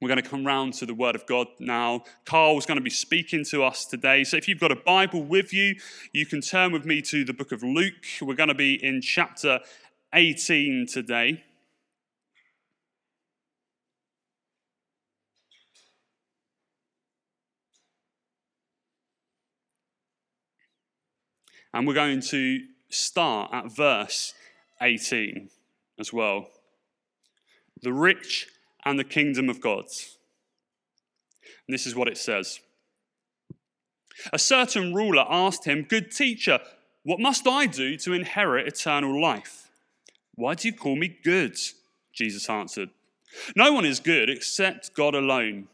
We're going to come round to the Word of God now. Carl Carl's going to be speaking to us today. So if you've got a Bible with you, you can turn with me to the book of Luke. We're going to be in chapter 18 today. And we're going to start at verse 18 as well. The rich and the kingdom of God. And this is what it says. A certain ruler asked him, Good teacher, what must I do to inherit eternal life? Why do you call me good? Jesus answered. No one is good except God alone.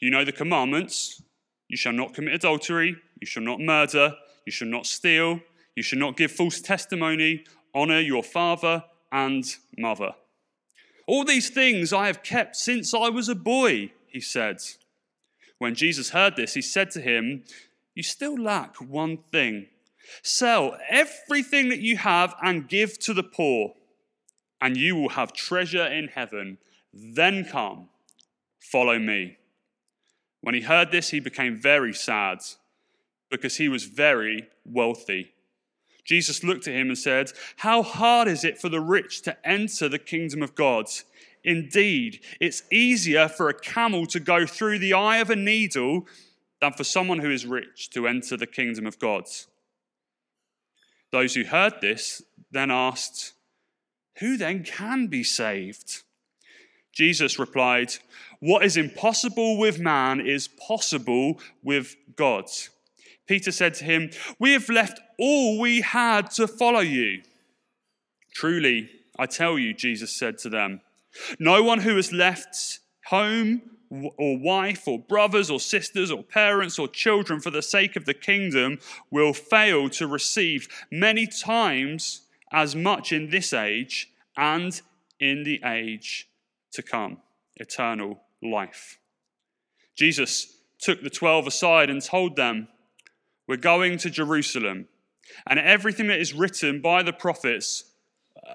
You know the commandments you shall not commit adultery, you shall not murder, you shall not steal, you shall not give false testimony, honor your father and mother. All these things I have kept since I was a boy, he said. When Jesus heard this, he said to him, You still lack one thing. Sell everything that you have and give to the poor, and you will have treasure in heaven. Then come, follow me. When he heard this, he became very sad because he was very wealthy. Jesus looked at him and said, How hard is it for the rich to enter the kingdom of God? Indeed, it's easier for a camel to go through the eye of a needle than for someone who is rich to enter the kingdom of God. Those who heard this then asked, Who then can be saved? Jesus replied, What is impossible with man is possible with God. Peter said to him, We have left all we had to follow you. Truly, I tell you, Jesus said to them, no one who has left home or wife or brothers or sisters or parents or children for the sake of the kingdom will fail to receive many times as much in this age and in the age to come eternal life. Jesus took the twelve aside and told them, we're going to Jerusalem, and everything that is written by the prophets uh,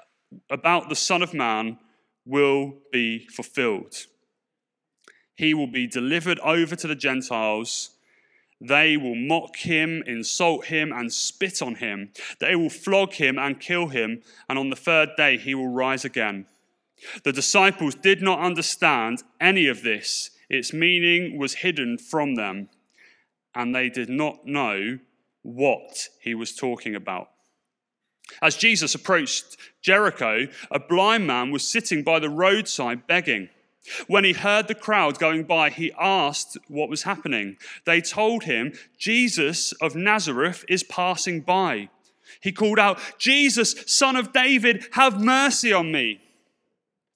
about the Son of Man will be fulfilled. He will be delivered over to the Gentiles. They will mock him, insult him, and spit on him. They will flog him and kill him, and on the third day he will rise again. The disciples did not understand any of this, its meaning was hidden from them and they did not know what he was talking about. As Jesus approached Jericho, a blind man was sitting by the roadside begging. When he heard the crowd going by, he asked what was happening. They told him, Jesus of Nazareth is passing by. He called out, Jesus, son of David, have mercy on me.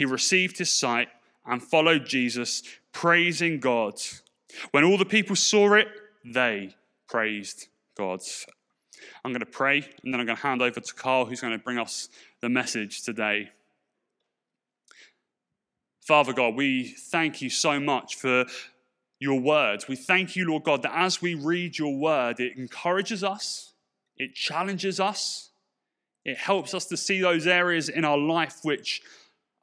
he received his sight and followed Jesus, praising God. When all the people saw it, they praised God. I'm going to pray and then I'm going to hand over to Carl, who's going to bring us the message today. Father God, we thank you so much for your word. We thank you, Lord God, that as we read your word, it encourages us, it challenges us, it helps us to see those areas in our life which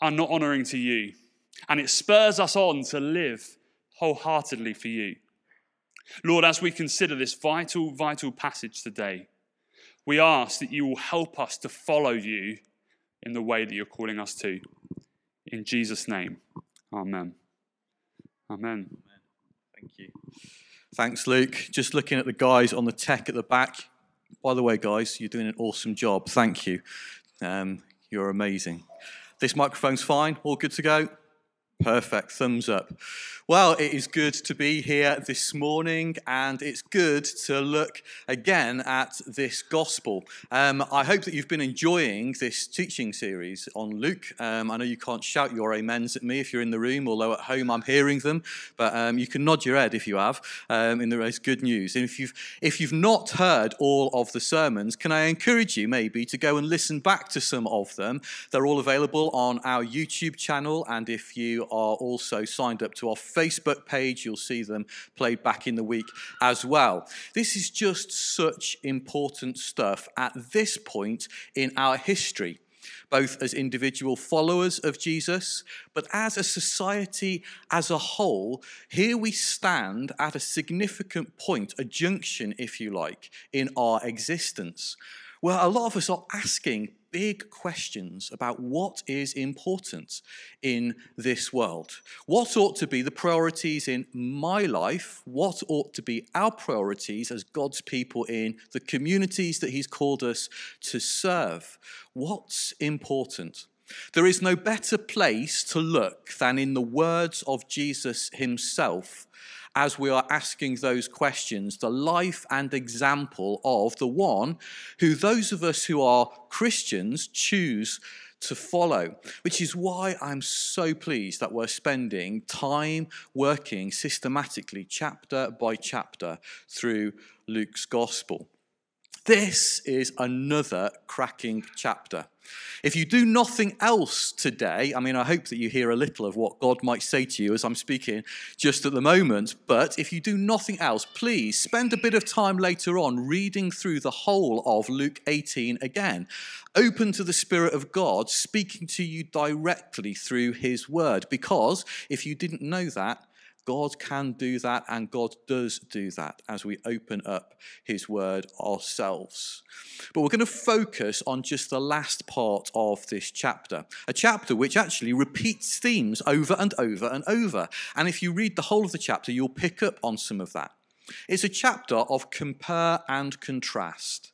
are not honoring to you. And it spurs us on to live wholeheartedly for you. Lord, as we consider this vital, vital passage today, we ask that you will help us to follow you in the way that you're calling us to. In Jesus' name, amen. Amen. Thank you. Thanks, Luke. Just looking at the guys on the tech at the back. By the way, guys, you're doing an awesome job. Thank you. Um, you're amazing. This microphone's fine. All good to go? Perfect. Thumbs up. Well, it is good to be here this morning, and it's good to look again at this gospel. Um, I hope that you've been enjoying this teaching series on Luke. Um, I know you can't shout your amens at me if you're in the room, although at home I'm hearing them, but um, you can nod your head if you have, um, in the most good news. And if you've, if you've not heard all of the sermons, can I encourage you maybe to go and listen back to some of them? They're all available on our YouTube channel, and if you are also signed up to our Facebook page. You'll see them played back in the week as well. This is just such important stuff at this point in our history both as individual followers of Jesus, but as a society as a whole, here we stand at a significant point, a junction, if you like, in our existence, where a lot of us are asking big questions about what is important in this world. What ought to be the priorities in my life? What ought to be our priorities as God's people in the communities that He's called us to serve? What's important? There is no better place to look than in the words of Jesus Himself as we are asking those questions, the life and example of the one who those of us who are Christians choose to follow, which is why I'm so pleased that we're spending time working systematically, chapter by chapter, through Luke's gospel. This is another cracking chapter. If you do nothing else today, I mean, I hope that you hear a little of what God might say to you as I'm speaking just at the moment, but if you do nothing else, please spend a bit of time later on reading through the whole of Luke 18 again. Open to the Spirit of God speaking to you directly through His Word, because if you didn't know that, God can do that and God does do that as we open up His Word ourselves. But we're going to focus on just the last part of this chapter, a chapter which actually repeats themes over and over and over. And if you read the whole of the chapter, you'll pick up on some of that. It's a chapter of compare and contrast.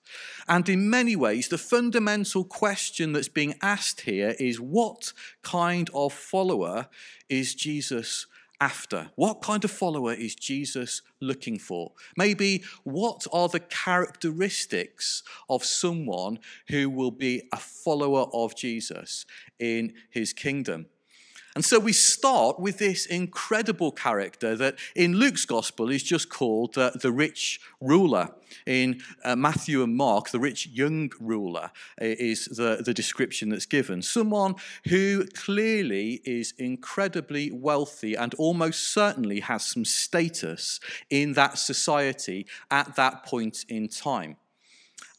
And in many ways, the fundamental question that's being asked here is what kind of follower is Jesus after? What kind of follower is Jesus looking for? Maybe what are the characteristics of someone who will be a follower of Jesus in his kingdom? And so we start with this incredible character that in Luke's gospel is just called uh, the rich ruler. In uh, Matthew and Mark, the rich young ruler is the, the description that's given. Someone who clearly is incredibly wealthy and almost certainly has some status in that society at that point in time.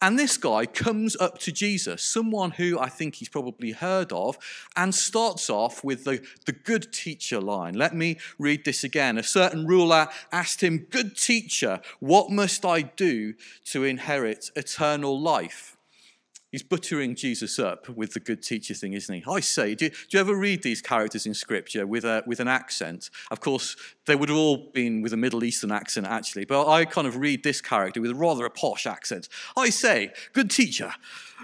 And this guy comes up to Jesus, someone who I think he's probably heard of, and starts off with the, the good teacher line. Let me read this again. A certain ruler asked him, Good teacher, what must I do to inherit eternal life? He's buttering Jesus up with the good teacher thing, isn't he? I say, do you, do you ever read these characters in Scripture with, a, with an accent? Of course, they would have all been with a Middle Eastern accent, actually, but I kind of read this character with rather a posh accent. I say, good teacher,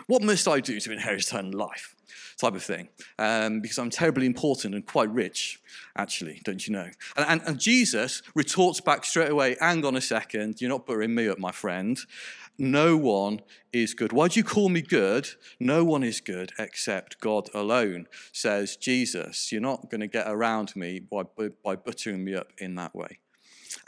what must I do to inherit eternal life? Type of thing, um, because I'm terribly important and quite rich, actually, don't you know? And, and, and Jesus retorts back straight away, hang on a second, you're not buttering me up, my friend. No one is good. Why do you call me good? No one is good except God alone, says Jesus. You're not going to get around me by, by buttering me up in that way.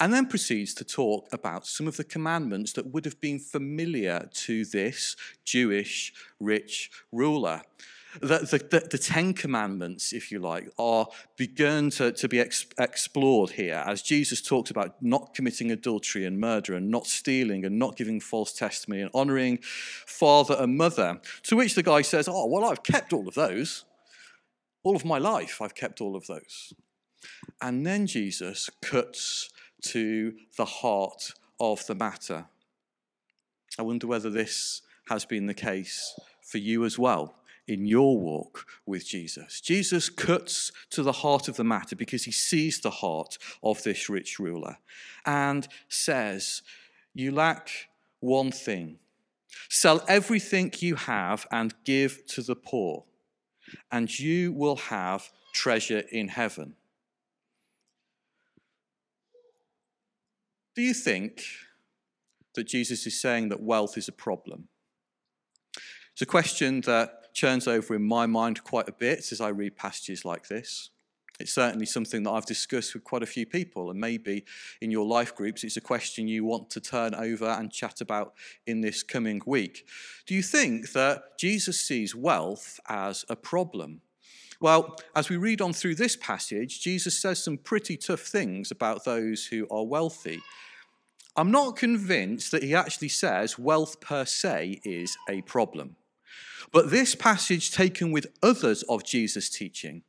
And then proceeds to talk about some of the commandments that would have been familiar to this Jewish rich ruler the, the, the, Ten Commandments, if you like, are begun to, to be ex- explored here as Jesus talks about not committing adultery and murder and not stealing and not giving false testimony and honoring father and mother. To which the guy says, Oh, well, I've kept all of those. All of my life, I've kept all of those. And then Jesus cuts to the heart of the matter. I wonder whether this has been the case for you as well in your walk with Jesus. Jesus cuts to the heart of the matter because he sees the heart of this rich ruler and says, You lack one thing. Sell everything you have and give to the poor, and you will have treasure in heaven. Do you think that Jesus is saying that wealth is a problem? It's a question that churns over in my mind quite a bit as I read passages like this. It's certainly something that I've discussed with quite a few people, and maybe in your life groups, it's a question you want to turn over and chat about in this coming week. Do you think that Jesus sees wealth as a problem? Well, as we read on through this passage, Jesus says some pretty tough things about those who are wealthy. I'm not convinced that he actually says wealth per se is a problem. But this passage, taken with others of Jesus' teaching,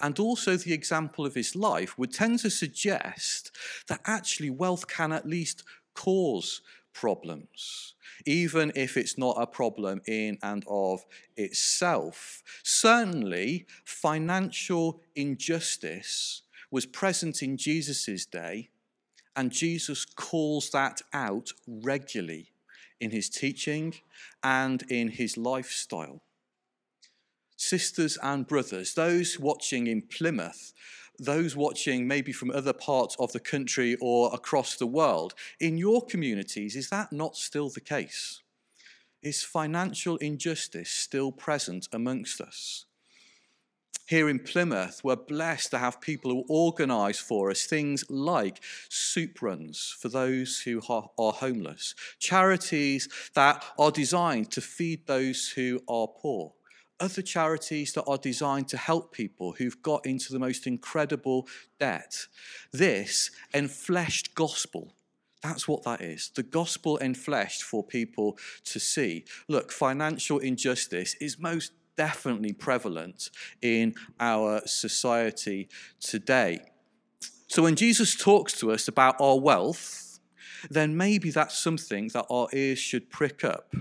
and also the example of his life, would tend to suggest that actually wealth can at least cause problems, even if it's not a problem in and of itself. Certainly, financial injustice was present in Jesus' day, and Jesus calls that out regularly in his teaching and in his lifestyle. Sisters and brothers, those watching in Plymouth, those watching maybe from other parts of the country or across the world, in your communities, is that not still the case? Is financial injustice still present amongst us? Here in Plymouth, we're blessed to have people who organise for us things like soup runs for those who are homeless, charities that are designed to feed those who are poor, other charities that are designed to help people who've got into the most incredible debt. This enfleshed gospel. That's what that is. The gospel enfleshed for people to see. Look, financial injustice is most definitely prevalent in our society today. So when Jesus talks to us about our wealth, then maybe that's something that our ears should prick up,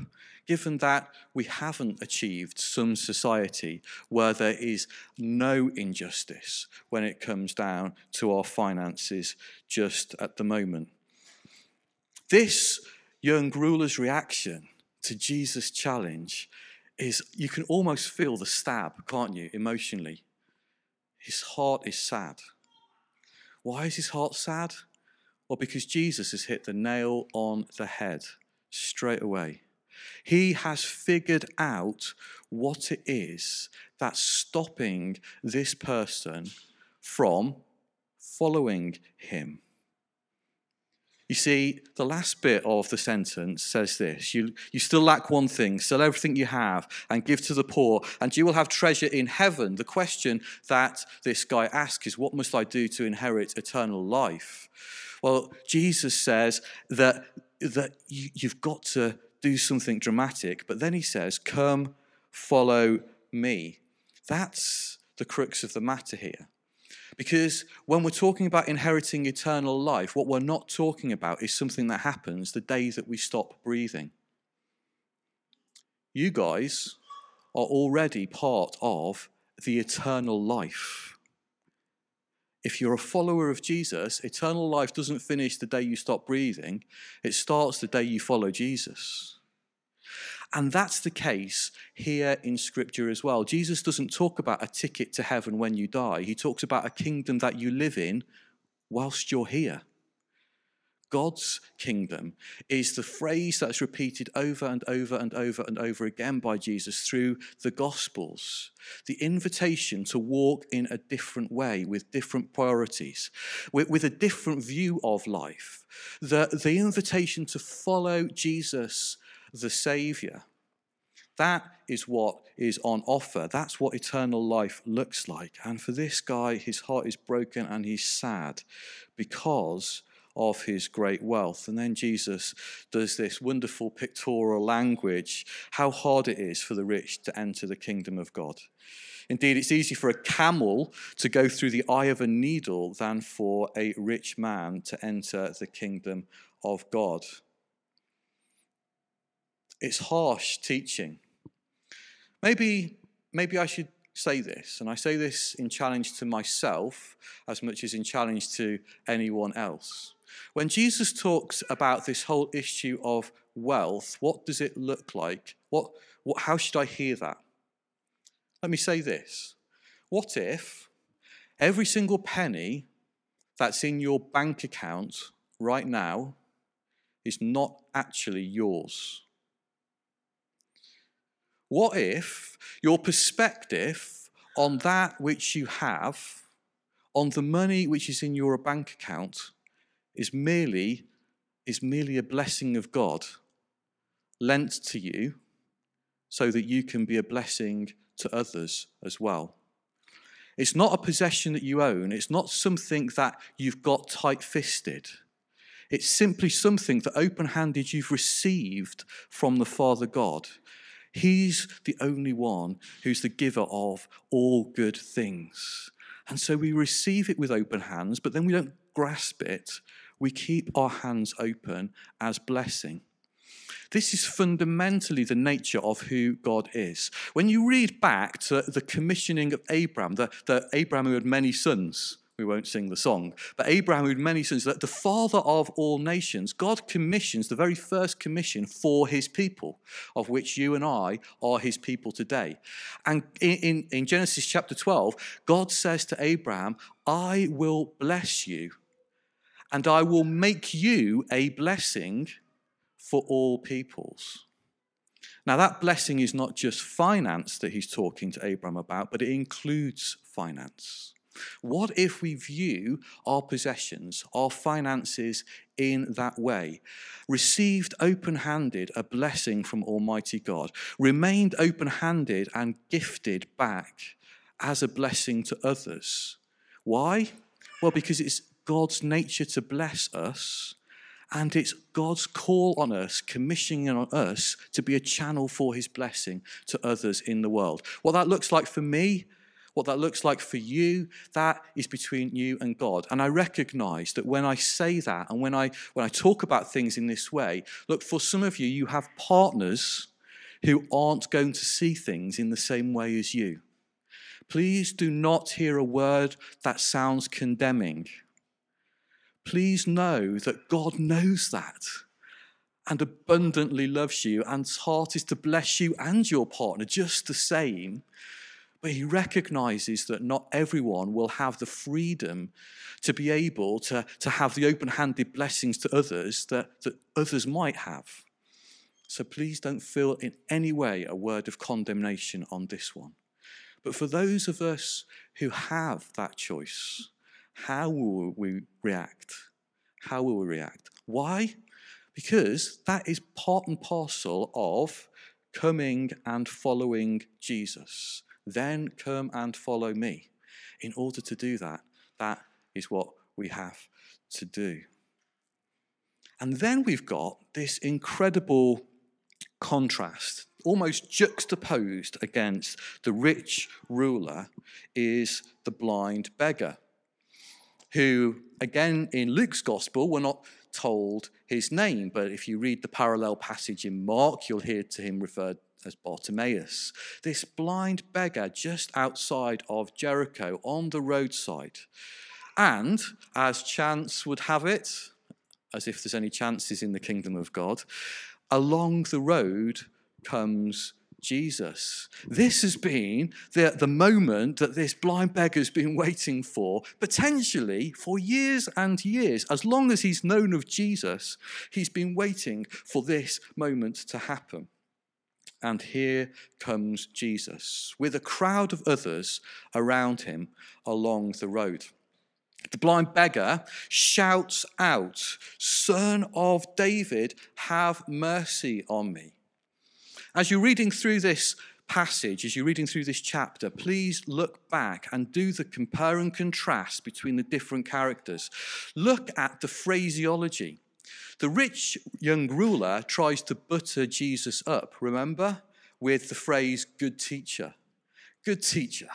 given that we haven't achieved some society where there is no injustice when it comes down to our finances just at the moment. This young ruler's reaction to Jesus' challenge is you can almost feel the stab, can't you, emotionally? His heart is sad. Why is his heart sad? Well, because Jesus has hit the nail on the head straight away. He has figured out what it is that's stopping this person from following him. You see, the last bit of the sentence says this you, you still lack one thing, sell everything you have and give to the poor, and you will have treasure in heaven. The question that this guy asks is, What must I do to inherit eternal life? Well, Jesus says that, that you, you've got to do something dramatic, but then he says, Come, follow me. That's the crux of the matter here. Because when we're talking about inheriting eternal life, what we're not talking about is something that happens the day that we stop breathing. You guys are already part of the eternal life. If you're a follower of Jesus, eternal life doesn't finish the day you stop breathing, it starts the day you follow Jesus. And that's the case here in Scripture as well. Jesus doesn't talk about a ticket to heaven when you die, he talks about a kingdom that you live in whilst you're here. God's kingdom is the phrase that's repeated over and over and over and over again by Jesus through the Gospels. The invitation to walk in a different way with different priorities, with, with a different view of life. The, the invitation to follow Jesus the Savior. That is what is on offer. That's what eternal life looks like. And for this guy, his heart is broken and he's sad because of his great wealth. And then Jesus does this wonderful pictorial language how hard it is for the rich to enter the kingdom of God. Indeed, it's easier for a camel to go through the eye of a needle than for a rich man to enter the kingdom of God. It's harsh teaching. Maybe, maybe I should say this, and I say this in challenge to myself as much as in challenge to anyone else. When Jesus talks about this whole issue of wealth, what does it look like? What, what, how should I hear that? Let me say this. What if every single penny that's in your bank account right now is not actually yours? What if your perspective on that which you have, on the money which is in your bank account, is merely, is merely a blessing of God lent to you so that you can be a blessing to others as well? It's not a possession that you own. It's not something that you've got tight fisted. It's simply something that open handed you've received from the Father God. He's the only one who's the giver of all good things. And so we receive it with open hands, but then we don't grasp it. We keep our hands open as blessing. This is fundamentally the nature of who God is. When you read back to the commissioning of Abraham, the, Abraham who had many sons, we won't sing the song, but Abraham who had many sons, the father of all nations, God commissions the very first commission for his people, of which you and I are his people today. And in, in, in Genesis chapter 12, God says to Abraham, I will bless you and I will make you a blessing for all peoples. Now, that blessing is not just finance that he's talking to Abraham about, but it includes finance. What if we view our possessions, our finances in that way? Received open handed a blessing from Almighty God, remained open handed and gifted back as a blessing to others. Why? Well, because it's God's nature to bless us and it's God's call on us, commissioning on us to be a channel for his blessing to others in the world. What that looks like for me, what that looks like for you, that is between you and God. And I recognize that when I say that and when I when I talk about things in this way, look, for some of you, you have partners who aren't going to see things in the same way as you. Please do not hear a word that sounds condemning please know that God knows that and abundantly loves you, and his heart is to bless you and your partner just the same. But he recognizes that not everyone will have the freedom to be able to, to have the open handed blessings to others that, that others might have. So please don't feel in any way a word of condemnation on this one. But for those of us who have that choice, how will we react? How will we react? Why? Because that is part and parcel of coming and following Jesus. Then come and follow me. In order to do that, that is what we have to do. And then we've got this incredible contrast, almost juxtaposed against the rich ruler, is the blind beggar who, again, in Luke's gospel, we're not told his name. But if you read the parallel passage in Mark, you'll hear to him referred as Bartimaeus. This blind beggar just outside of Jericho on the roadside. And as chance would have it, as if there's any chances in the kingdom of God, along the road comes Jesus. This has been the, the moment that this blind beggar's been waiting for, potentially for years and years. As long as he's known of Jesus, he's been waiting for this moment to happen. And here comes Jesus with a crowd of others around him along the road. The blind beggar shouts out, Son of David, have mercy on me. As you're reading through this passage, as you're reading through this chapter, please look back and do the compare and contrast between the different characters. Look at the phraseology. The rich young ruler tries to butter Jesus up, remember, with the phrase, good teacher. Good teacher,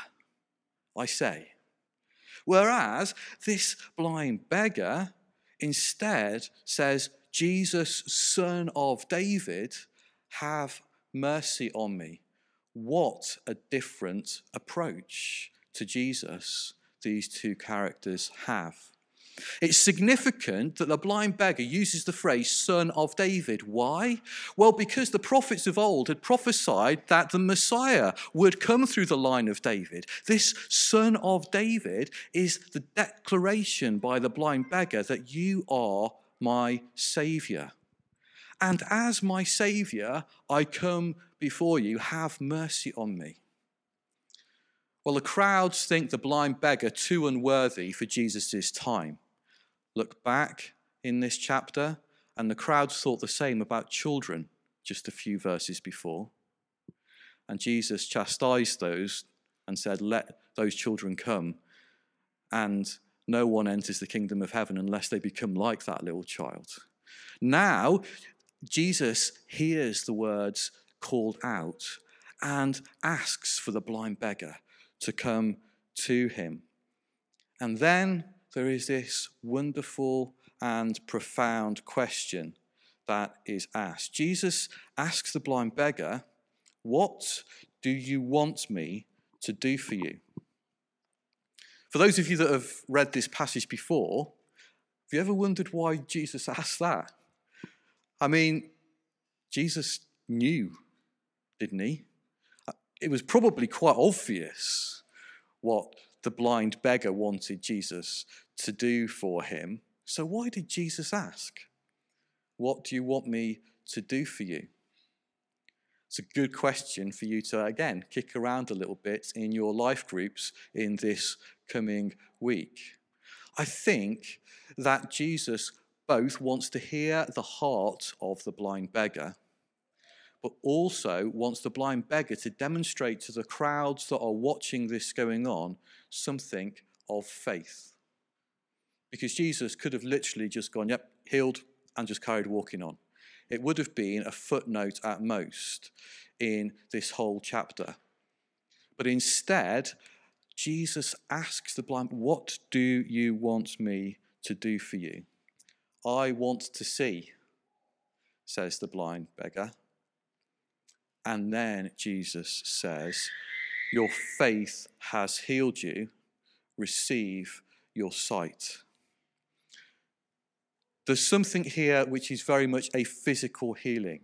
I say. Whereas this blind beggar instead says, Jesus, son of David, have mercy on me. What a different approach to Jesus these two characters have. It's significant that the blind beggar uses the phrase son of David. Why? Well, because the prophets of old had prophesied that the Messiah would come through the line of David. This son of David is the declaration by the blind beggar that you are my Saviour. And as my Saviour, I come before you. Have mercy on me. Well, the crowds think the blind beggar too unworthy for Jesus' time. Look back in this chapter, and the crowds thought the same about children just a few verses before. And Jesus chastised those and said, Let those children come. And no one enters the kingdom of heaven unless they become like that little child. Now, Jesus hears the words called out and asks for the blind beggar to come to him. And then there is this wonderful and profound question that is asked. Jesus asks the blind beggar, What do you want me to do for you? For those of you that have read this passage before, have you ever wondered why Jesus asked that? I mean, Jesus knew, didn't he? It was probably quite obvious what the blind beggar wanted Jesus to do for him. So, why did Jesus ask? What do you want me to do for you? It's a good question for you to, again, kick around a little bit in your life groups in this coming week. I think that Jesus both wants to hear the heart of the blind beggar, but also wants the blind beggar to demonstrate to the crowds that are watching this going on something of faith. Because Jesus could have literally just gone, yep, healed, and just carried walking on. It would have been a footnote at most in this whole chapter. But instead, Jesus asks the blind, What do you want me to do for you? I want to see, says the blind beggar. And then Jesus says, Your faith has healed you. Receive your sight. There's something here which is very much a physical healing.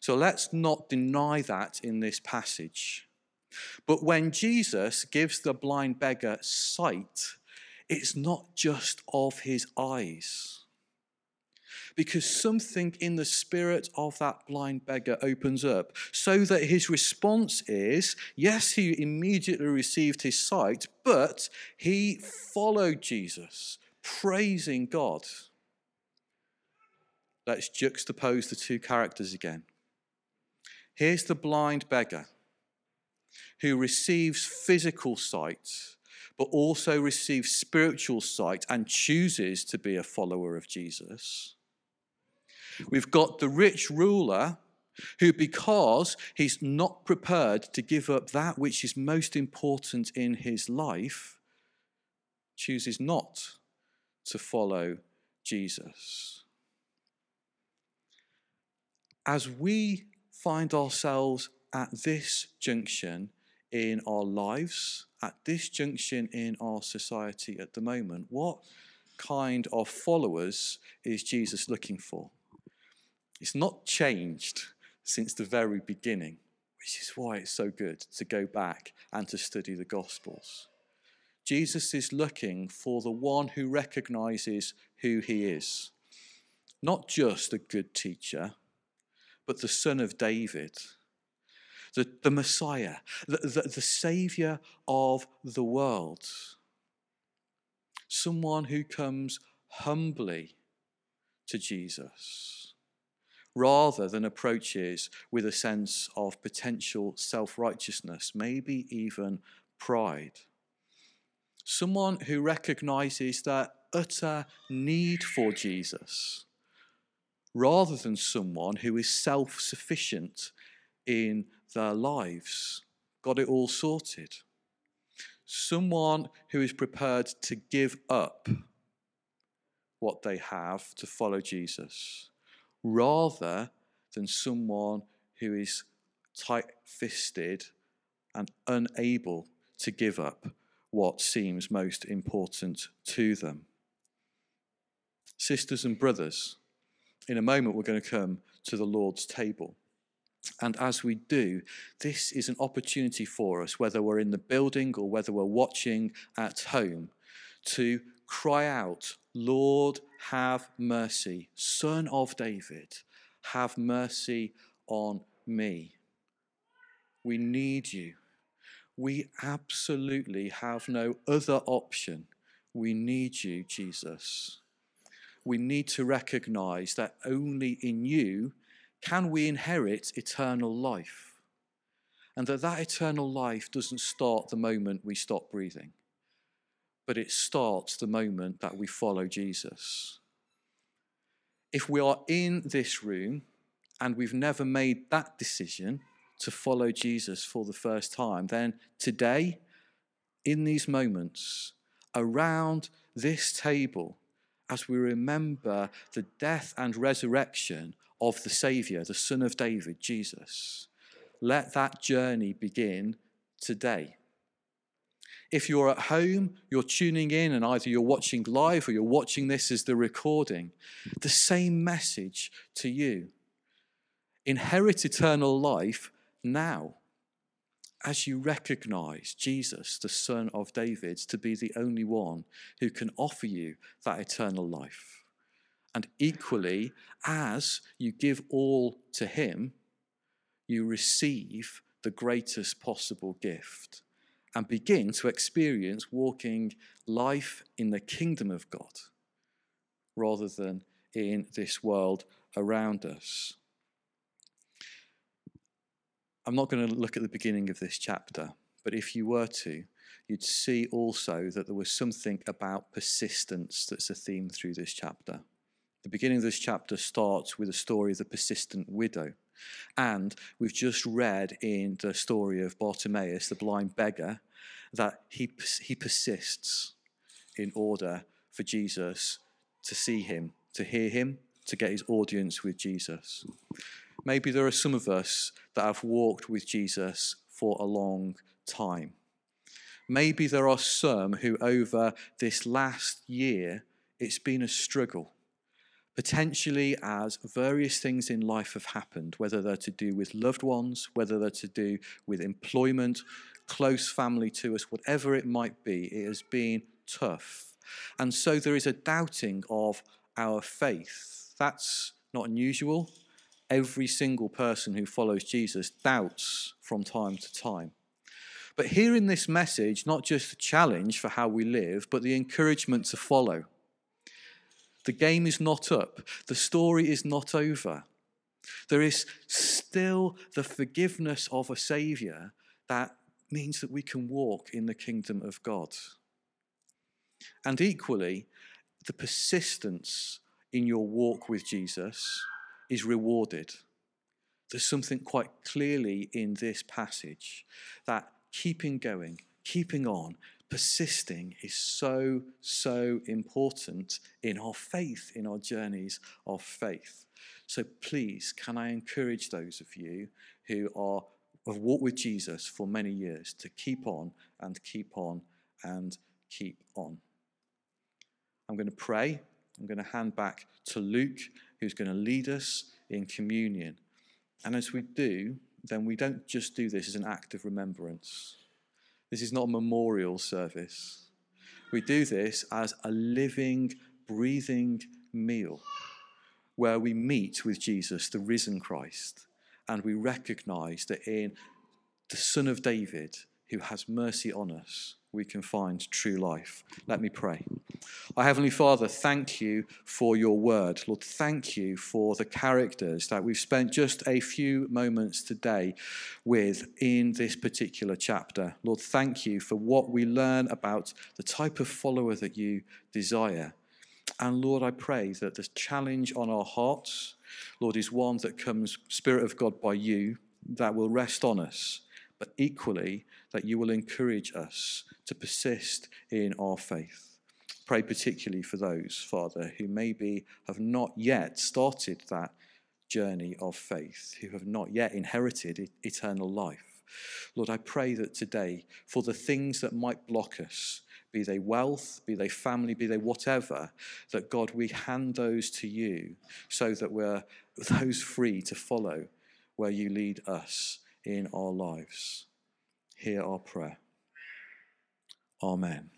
So let's not deny that in this passage. But when Jesus gives the blind beggar sight, it's not just of his eyes. Because something in the spirit of that blind beggar opens up, so that his response is yes, he immediately received his sight, but he followed Jesus, praising God. Let's juxtapose the two characters again. Here's the blind beggar who receives physical sight, but also receives spiritual sight and chooses to be a follower of Jesus. We've got the rich ruler who, because he's not prepared to give up that which is most important in his life, chooses not to follow Jesus as we find ourselves at this junction in our lives, at this junction in our society at the moment, what kind of followers is Jesus looking for? It's not changed since the very beginning, which is why it's so good to go back and to study the Gospels. Jesus is looking for the one who recognizes who he is, not just a good teacher but the Son of David, the, the Messiah, the, the, the Savior of the world. Someone who comes humbly to Jesus rather than approaches with a sense of potential self righteousness, maybe even pride. Someone who recognizes their utter need for Jesus rather than someone who is self sufficient in their lives, got it all sorted. Someone who is prepared to give up what they have to follow Jesus, rather than someone who is tight fisted and unable to give up what seems most important to them. Sisters and brothers, in a moment, we're going to come to the Lord's table. And as we do, this is an opportunity for us, whether we're in the building or whether we're watching at home, to cry out, Lord, have mercy. Son of David, have mercy on me. We need you. We absolutely have no other option. We need you, Jesus. We need to recognize that only in you can we inherit eternal life. And that that eternal life doesn't start the moment we stop breathing, but it starts the moment that we follow Jesus. If we are in this room and we've never made that decision to follow Jesus for the first time, then today, in these moments, around this table, as we remember the death and resurrection of the Saviour, the Son of David, Jesus, let that journey begin today. If you're at home, you're tuning in, and either you're watching live or you're watching this as the recording, the same message to you. Inherit eternal life now as you recognize Jesus, the Son of David, to be the only one who can offer you that eternal life. And equally, as you give all to Him, you receive the greatest possible gift and begin to experience walking life in the kingdom of God rather than in this world around us. I'm not going to look at the beginning of this chapter, but if you were to, you'd see also that there was something about persistence that's a theme through this chapter. The beginning of this chapter starts with a story of the persistent widow. And we've just read in the story of Bartimaeus, the blind beggar, that he, he persists in order for Jesus to see him, to hear him, to get his audience with Jesus. Maybe there are some of us that have walked with Jesus for a long time. Maybe there are some who, over this last year, it's been a struggle. Potentially, as various things in life have happened, whether they're to do with loved ones, whether they're to do with employment, close family to us, whatever it might be, it has been tough. And so there is a doubting of our faith. That's not unusual every single person who follows Jesus doubts from time to time. But here in this message, not just the challenge for how we live, but the encouragement to follow. The game is not up, the story is not over. There is still the forgiveness of a Saviour that means that we can walk in the kingdom of God. And equally, the persistence in your walk with Jesus is rewarded. There's something quite clearly in this passage that keeping going, keeping on, persisting is so, so important in our faith, in our journeys of faith. So please, can I encourage those of you who are have walked with Jesus for many years to keep on and keep on and keep on. I'm going to pray. I'm going to hand back to Luke who's going to lead us in communion. And as we do, then we don't just do this as an act of remembrance. This is not a memorial service. We do this as a living, breathing meal where we meet with Jesus, the risen Christ, and we recognize that in the Son of David, who has mercy on us, we can find true life. Let me pray. Our Heavenly Father, thank you for your word. Lord, thank you for the characters that we've spent just a few moments today with in this particular chapter. Lord, thank you for what we learn about the type of follower that you desire. And Lord, I pray that the challenge on our hearts, Lord, is one that comes, Spirit of God, by you, that will rest on us but equally that you will encourage us to persist in our faith. Pray particularly for those, Father, who maybe have not yet started that journey of faith, who have not yet inherited eternal life. Lord, I pray that today, for the things that might block us, be they wealth, be they family, be they whatever, that God, we hand those to you so that we're those free to follow where you lead us in our lives. Hear our prayer. Amen.